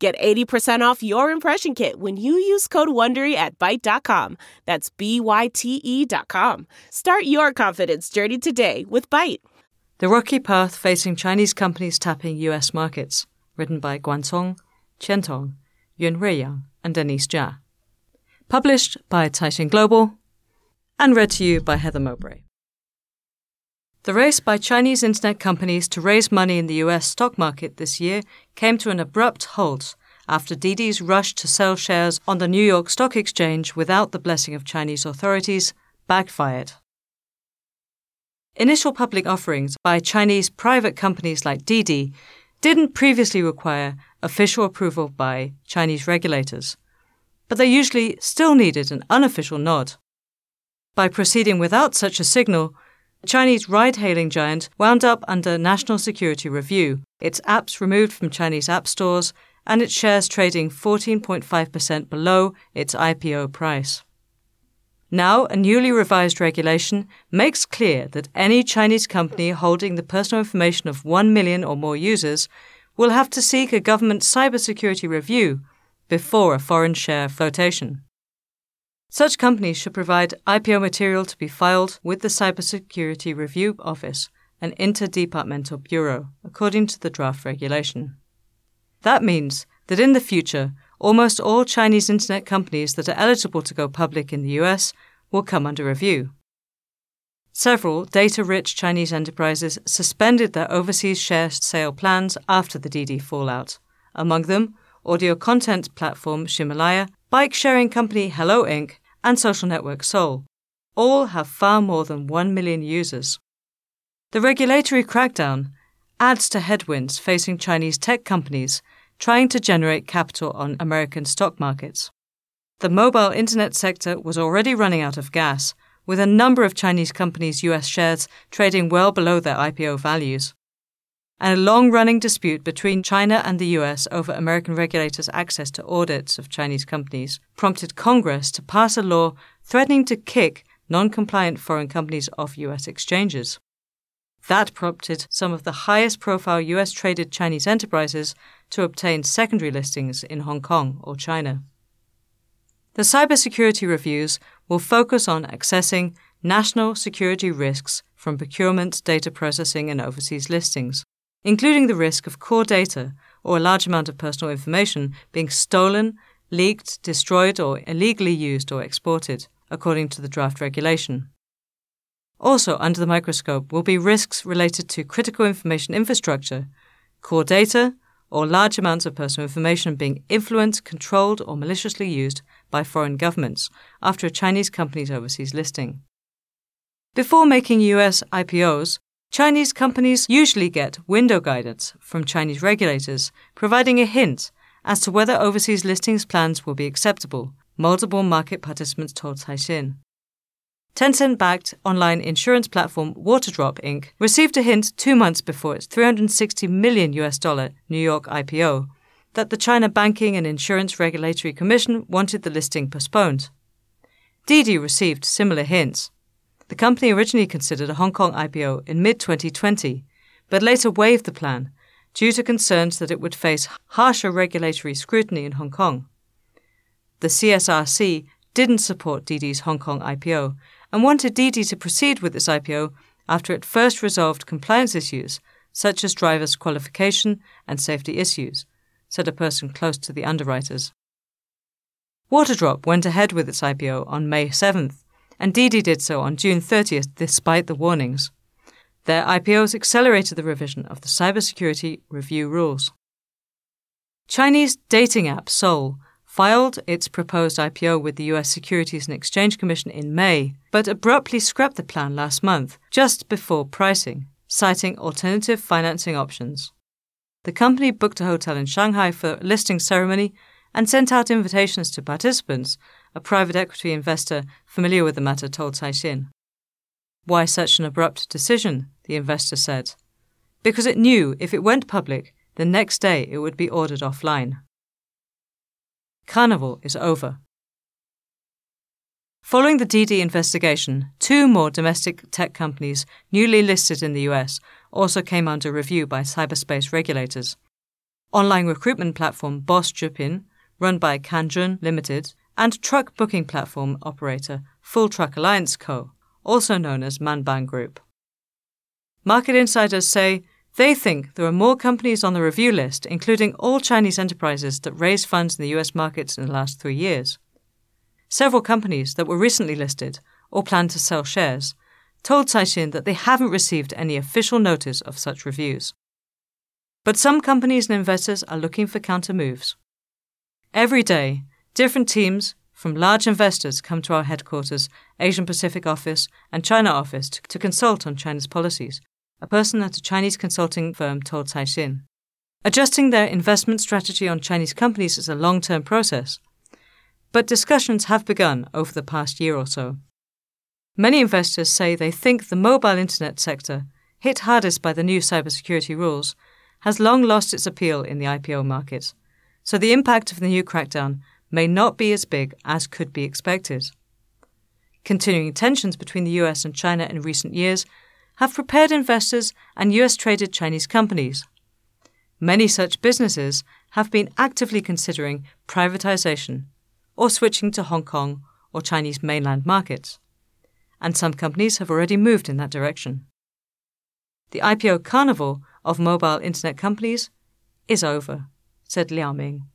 Get 80% off your impression kit when you use code WONDERY at Byte.com. That's B-Y-T-E dot com. Start your confidence journey today with Byte. The Rocky Path Facing Chinese Companies Tapping U.S. Markets, written by Guancong, Qiantong, Yun Ruiyang, and Denise Jia. Published by Titan Global, and read to you by Heather Mowbray. The race by Chinese internet companies to raise money in the US stock market this year came to an abrupt halt after Didi's rush to sell shares on the New York Stock Exchange without the blessing of Chinese authorities backfired. Initial public offerings by Chinese private companies like Didi didn't previously require official approval by Chinese regulators, but they usually still needed an unofficial nod. By proceeding without such a signal, Chinese ride hailing giant wound up under national security review, its apps removed from Chinese app stores, and its shares trading 14.5% below its IPO price. Now, a newly revised regulation makes clear that any Chinese company holding the personal information of 1 million or more users will have to seek a government cybersecurity review before a foreign share flotation. Such companies should provide IPO material to be filed with the Cybersecurity Review Office, an interdepartmental bureau, according to the draft regulation. That means that in the future, almost all Chinese internet companies that are eligible to go public in the US will come under review. Several data rich Chinese enterprises suspended their overseas share sale plans after the Didi fallout. Among them, audio content platform Ximalaya, bike sharing company Hello Inc., and social network Soul. All have far more than 1 million users. The regulatory crackdown adds to headwinds facing Chinese tech companies trying to generate capital on American stock markets. The mobile internet sector was already running out of gas, with a number of Chinese companies' US shares trading well below their IPO values and a long running dispute between China and the US over American regulators' access to audits of Chinese companies prompted Congress to pass a law threatening to kick non compliant foreign companies off US exchanges. That prompted some of the highest profile US traded Chinese enterprises to obtain secondary listings in Hong Kong or China. The cybersecurity reviews will focus on accessing national security risks from procurement, data processing, and overseas listings including the risk of core data or a large amount of personal information being stolen, leaked, destroyed, or illegally used or exported, according to the draft regulation. Also, under the microscope will be risks related to critical information infrastructure, core data, or large amounts of personal information being influenced, controlled, or maliciously used by foreign governments after a Chinese company's overseas listing. Before making US IPOs, Chinese companies usually get window guidance from Chinese regulators, providing a hint as to whether overseas listings plans will be acceptable, multiple market participants told Caixin. Tencent backed online insurance platform Waterdrop Inc. received a hint two months before its 360 million US dollar New York IPO that the China Banking and Insurance Regulatory Commission wanted the listing postponed. Didi received similar hints. The company originally considered a Hong Kong IPO in mid 2020, but later waived the plan due to concerns that it would face harsher regulatory scrutiny in Hong Kong. The CSRC didn't support Didi's Hong Kong IPO and wanted Didi to proceed with its IPO after it first resolved compliance issues such as drivers' qualification and safety issues, said a person close to the underwriters. Waterdrop went ahead with its IPO on May 7th and Didi did so on June 30th despite the warnings. Their IPOs accelerated the revision of the cybersecurity review rules. Chinese dating app Soul filed its proposed IPO with the US Securities and Exchange Commission in May, but abruptly scrapped the plan last month, just before pricing, citing alternative financing options. The company booked a hotel in Shanghai for a listing ceremony and sent out invitations to participants, a private equity investor familiar with the matter told Caixin. Why such an abrupt decision? the investor said. Because it knew if it went public, the next day it would be ordered offline. Carnival is over. Following the Didi investigation, two more domestic tech companies newly listed in the US also came under review by cyberspace regulators. Online recruitment platform Boss Zhipin, run by Kanzhun Limited, and truck booking platform operator Full Truck Alliance Co., also known as Manbang Group. Market insiders say they think there are more companies on the review list, including all Chinese enterprises that raised funds in the US markets in the last three years. Several companies that were recently listed or plan to sell shares told Caixin that they haven't received any official notice of such reviews. But some companies and investors are looking for counter moves. Every day, different teams from large investors come to our headquarters, Asian Pacific office, and China office to, to consult on China's policies, a person at a Chinese consulting firm told Caixin. Adjusting their investment strategy on Chinese companies is a long term process, but discussions have begun over the past year or so. Many investors say they think the mobile internet sector, hit hardest by the new cybersecurity rules, has long lost its appeal in the IPO market, so the impact of the new crackdown may not be as big as could be expected. Continuing tensions between the US and China in recent years have prepared investors and US traded Chinese companies. Many such businesses have been actively considering privatization or switching to Hong Kong or Chinese mainland markets. And some companies have already moved in that direction. The IPO carnival of mobile internet companies is over, said Liao Ming,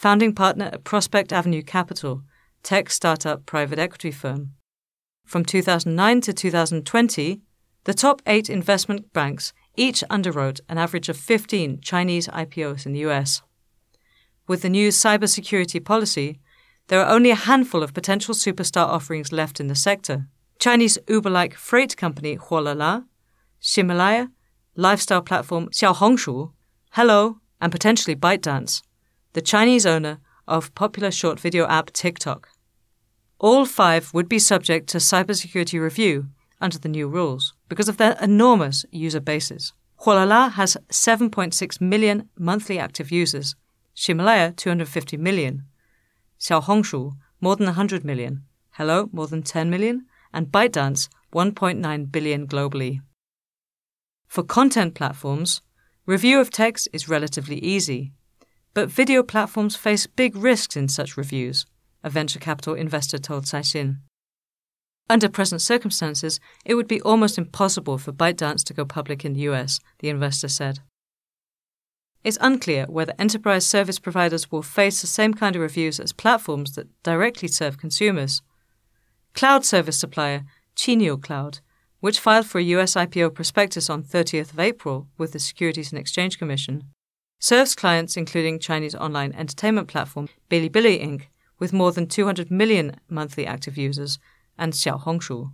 founding partner at Prospect Avenue Capital, tech startup private equity firm. From 2009 to 2020, the top eight investment banks each underwrote an average of 15 Chinese IPOs in the US. With the new cybersecurity policy, there are only a handful of potential superstar offerings left in the sector. Chinese Uber like freight company Huolala, Ximalaya, lifestyle platform Xiaohongshu, Hello, and potentially ByteDance, the Chinese owner of popular short video app TikTok. All five would be subject to cybersecurity review under the new rules because of their enormous user bases. Huolala has 7.6 million monthly active users, Ximalaya 250 million, Xiaohongshu, more than 100 million, Hello, more than 10 million, and ByteDance, 1.9 billion globally. For content platforms, review of text is relatively easy, but video platforms face big risks in such reviews, a venture capital investor told Caixin. Under present circumstances, it would be almost impossible for ByteDance to go public in the US, the investor said. It's unclear whether enterprise service providers will face the same kind of reviews as platforms that directly serve consumers. Cloud service supplier Qiniu Cloud, which filed for a US IPO prospectus on 30th of April with the Securities and Exchange Commission, serves clients including Chinese online entertainment platform Bilibili Inc. with more than 200 million monthly active users and Xiaohongshu.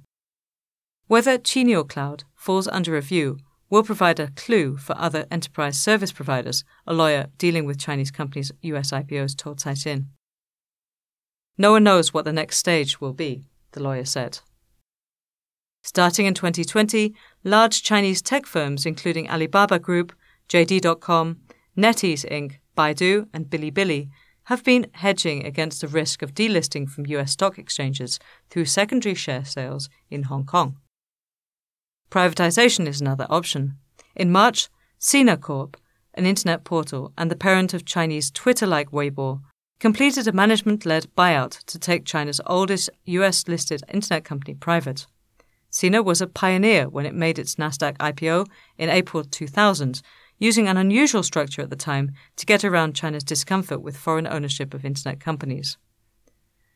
Whether Qiniu Cloud falls under review will provide a clue for other enterprise service providers, a lawyer dealing with Chinese companies' US IPOs told Caixin. No one knows what the next stage will be, the lawyer said. Starting in 2020, large Chinese tech firms including Alibaba Group, JD.com, NetEase Inc., Baidu, and Bilibili have been hedging against the risk of delisting from US stock exchanges through secondary share sales in Hong Kong. Privatization is another option. In March, Sina Corp, an internet portal and the parent of Chinese Twitter like Weibo, completed a management led buyout to take China's oldest US listed internet company private. Sina was a pioneer when it made its Nasdaq IPO in April 2000, using an unusual structure at the time to get around China's discomfort with foreign ownership of internet companies.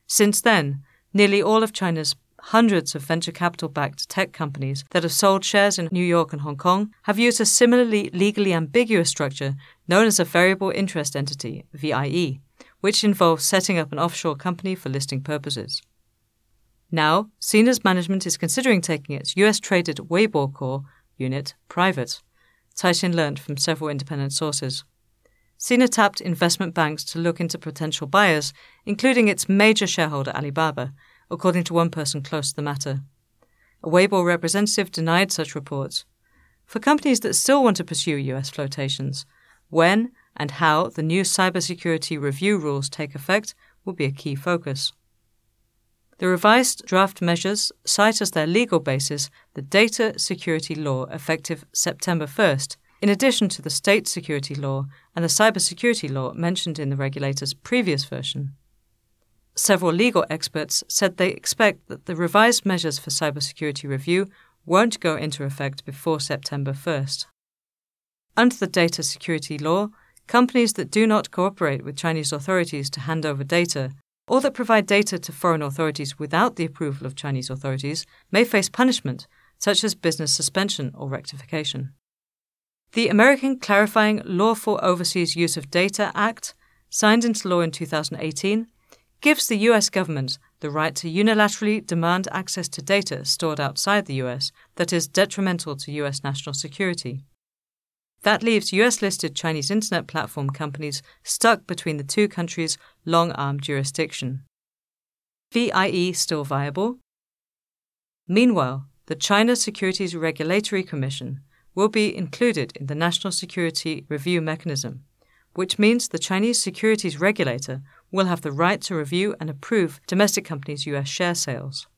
Since then, nearly all of China's hundreds of venture capital backed tech companies that have sold shares in New York and Hong Kong have used a similarly legally ambiguous structure known as a variable interest entity, VIE, which involves setting up an offshore company for listing purposes. Now, Sina's management is considering taking its US traded Weibo Core unit private, Caixin learned from several independent sources. Sina tapped investment banks to look into potential buyers, including its major shareholder Alibaba, according to one person close to the matter. A Weibo representative denied such reports. For companies that still want to pursue US flotations, when and how the new cybersecurity review rules take effect will be a key focus. The revised draft measures cite as their legal basis the Data Security Law effective September 1st, in addition to the State Security Law and the Cybersecurity Law mentioned in the regulator's previous version. Several legal experts said they expect that the revised measures for cybersecurity review won't go into effect before September 1st. Under the Data Security Law, companies that do not cooperate with Chinese authorities to hand over data or that provide data to foreign authorities without the approval of Chinese authorities may face punishment, such as business suspension or rectification. The American Clarifying Lawful Overseas Use of Data Act, signed into law in 2018, gives the US government the right to unilaterally demand access to data stored outside the US that is detrimental to US national security. That leaves US listed Chinese internet platform companies stuck between the two countries' long arm jurisdiction. VIE still viable? Meanwhile, the China Securities Regulatory Commission will be included in the National Security Review Mechanism, which means the Chinese securities regulator will have the right to review and approve domestic companies' US share sales.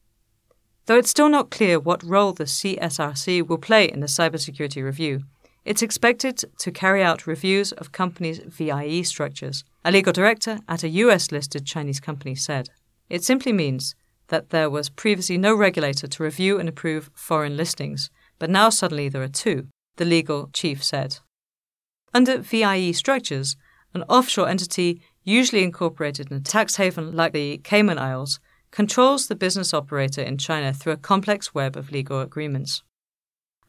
Though it's still not clear what role the CSRC will play in the cybersecurity review, it's expected to carry out reviews of companies' VIE structures, a legal director at a US listed Chinese company said. It simply means that there was previously no regulator to review and approve foreign listings, but now suddenly there are two, the legal chief said. Under VIE structures, an offshore entity, usually incorporated in a tax haven like the Cayman Isles, controls the business operator in China through a complex web of legal agreements.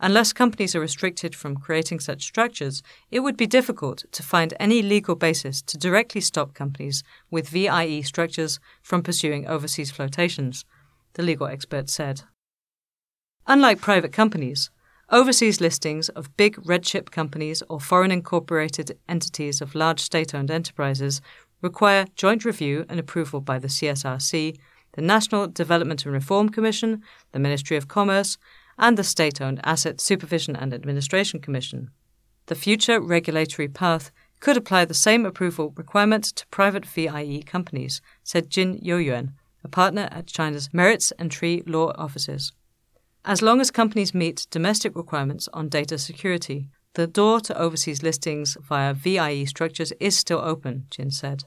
Unless companies are restricted from creating such structures, it would be difficult to find any legal basis to directly stop companies with VIE structures from pursuing overseas flotations, the legal expert said. Unlike private companies, overseas listings of big red chip companies or foreign incorporated entities of large state owned enterprises require joint review and approval by the CSRC, the National Development and Reform Commission, the Ministry of Commerce, and the state owned Asset Supervision and Administration Commission. The future regulatory path could apply the same approval requirement to private VIE companies, said Jin Youyuan, a partner at China's Merits and Tree Law offices. As long as companies meet domestic requirements on data security, the door to overseas listings via VIE structures is still open, Jin said.